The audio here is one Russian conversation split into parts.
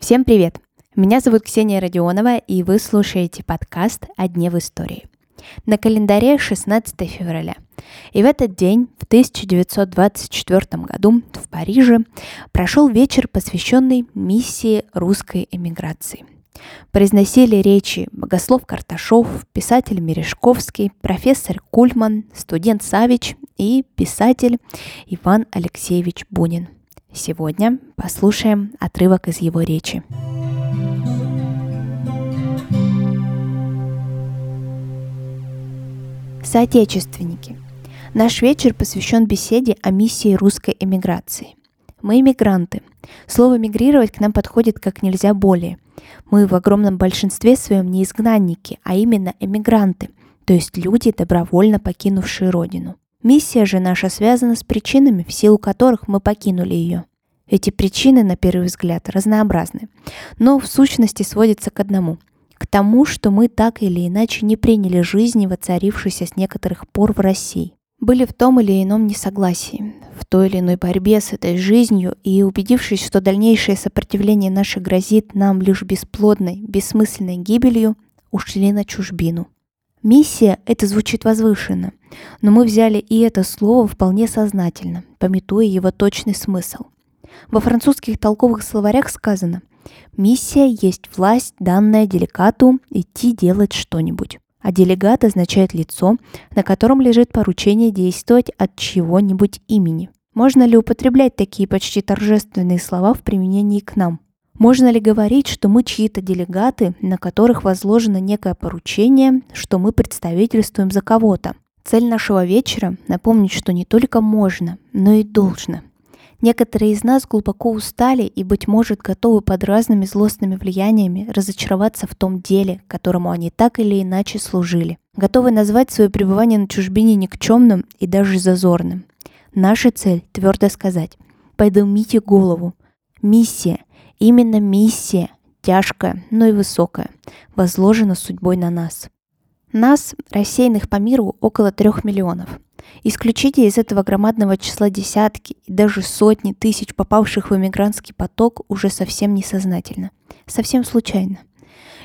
Всем привет! Меня зовут Ксения Родионова, и вы слушаете подкаст «О дне в истории». На календаре 16 февраля. И в этот день, в 1924 году, в Париже, прошел вечер, посвященный миссии русской эмиграции – Произносили речи богослов Карташов, писатель Мережковский, профессор Кульман, студент Савич и писатель Иван Алексеевич Бунин. Сегодня послушаем отрывок из его речи. Соотечественники. Наш вечер посвящен беседе о миссии русской эмиграции. Мы иммигранты. Слово «мигрировать» к нам подходит как нельзя более – мы в огромном большинстве своем не изгнанники, а именно эмигранты, то есть люди, добровольно покинувшие родину. Миссия же наша связана с причинами, в силу которых мы покинули ее. Эти причины, на первый взгляд, разнообразны, но в сущности сводятся к одному – к тому, что мы так или иначе не приняли жизни, воцарившейся с некоторых пор в России. Были в том или ином несогласии, той или иной борьбе с этой жизнью и убедившись, что дальнейшее сопротивление наше грозит нам лишь бесплодной, бессмысленной гибелью, ушли на чужбину. Миссия — это звучит возвышенно, но мы взяли и это слово вполне сознательно, пометуя его точный смысл. Во французских толковых словарях сказано «Миссия есть власть, данная деликату, идти делать что-нибудь» а делегат означает лицо, на котором лежит поручение действовать от чего-нибудь имени. Можно ли употреблять такие почти торжественные слова в применении к нам? Можно ли говорить, что мы чьи-то делегаты, на которых возложено некое поручение, что мы представительствуем за кого-то? Цель нашего вечера – напомнить, что не только можно, но и должно Некоторые из нас глубоко устали и, быть может, готовы под разными злостными влияниями разочароваться в том деле, которому они так или иначе служили. Готовы назвать свое пребывание на чужбине никчемным и даже зазорным. Наша цель – твердо сказать «поднимите голову». Миссия, именно миссия, тяжкая, но и высокая, возложена судьбой на нас. Нас, рассеянных по миру, около трех миллионов – Исключите из этого громадного числа десятки и даже сотни тысяч попавших в эмигрантский поток уже совсем несознательно, совсем случайно.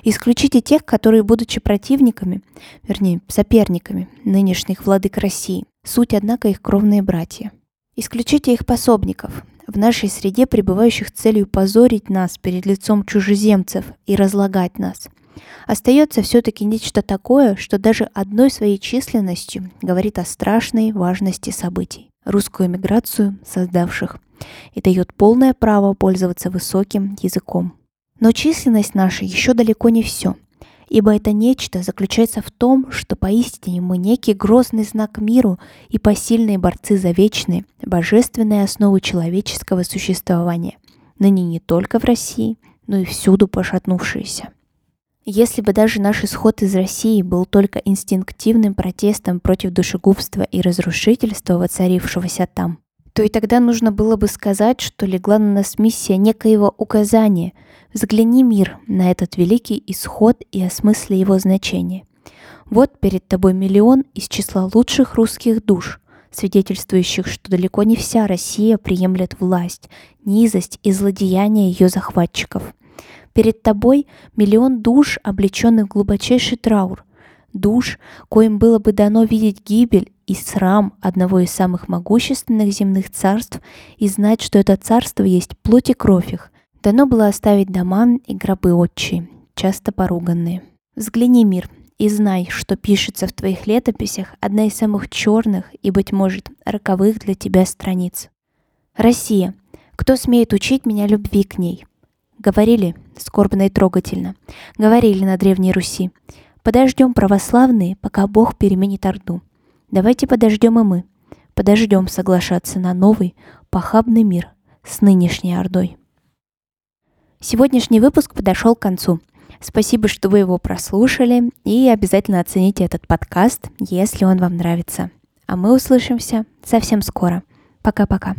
Исключите тех, которые, будучи противниками, вернее, соперниками нынешних владык России, суть, однако, их кровные братья. Исключите их пособников, в нашей среде пребывающих целью позорить нас перед лицом чужеземцев и разлагать нас – остается все-таки нечто такое, что даже одной своей численностью говорит о страшной важности событий, русскую эмиграцию создавших, и дает полное право пользоваться высоким языком. Но численность наша еще далеко не все, ибо это нечто заключается в том, что поистине мы некий грозный знак миру и посильные борцы за вечные, божественные основы человеческого существования, ныне не только в России, но и всюду пошатнувшиеся. Если бы даже наш исход из России был только инстинктивным протестом против душегубства и разрушительства, воцарившегося там, то и тогда нужно было бы сказать, что легла на нас миссия некоего указания. Взгляни, мир, на этот великий исход и осмысли его значение. Вот перед тобой миллион из числа лучших русских душ, свидетельствующих, что далеко не вся Россия приемлет власть, низость и злодеяния ее захватчиков – Перед тобой миллион душ, облеченных в глубочайший траур. Душ, коим было бы дано видеть гибель и срам одного из самых могущественных земных царств и знать, что это царство есть плоть и кровь их. Дано было оставить дома и гробы отчи, часто поруганные. Взгляни, мир, и знай, что пишется в твоих летописях одна из самых черных и, быть может, роковых для тебя страниц. Россия. Кто смеет учить меня любви к ней? Говорили скорбно и трогательно. Говорили на Древней Руси. Подождем, православные, пока Бог переменит Орду. Давайте подождем и мы. Подождем соглашаться на новый, похабный мир с нынешней Ордой. Сегодняшний выпуск подошел к концу. Спасибо, что вы его прослушали, и обязательно оцените этот подкаст, если он вам нравится. А мы услышимся совсем скоро. Пока-пока.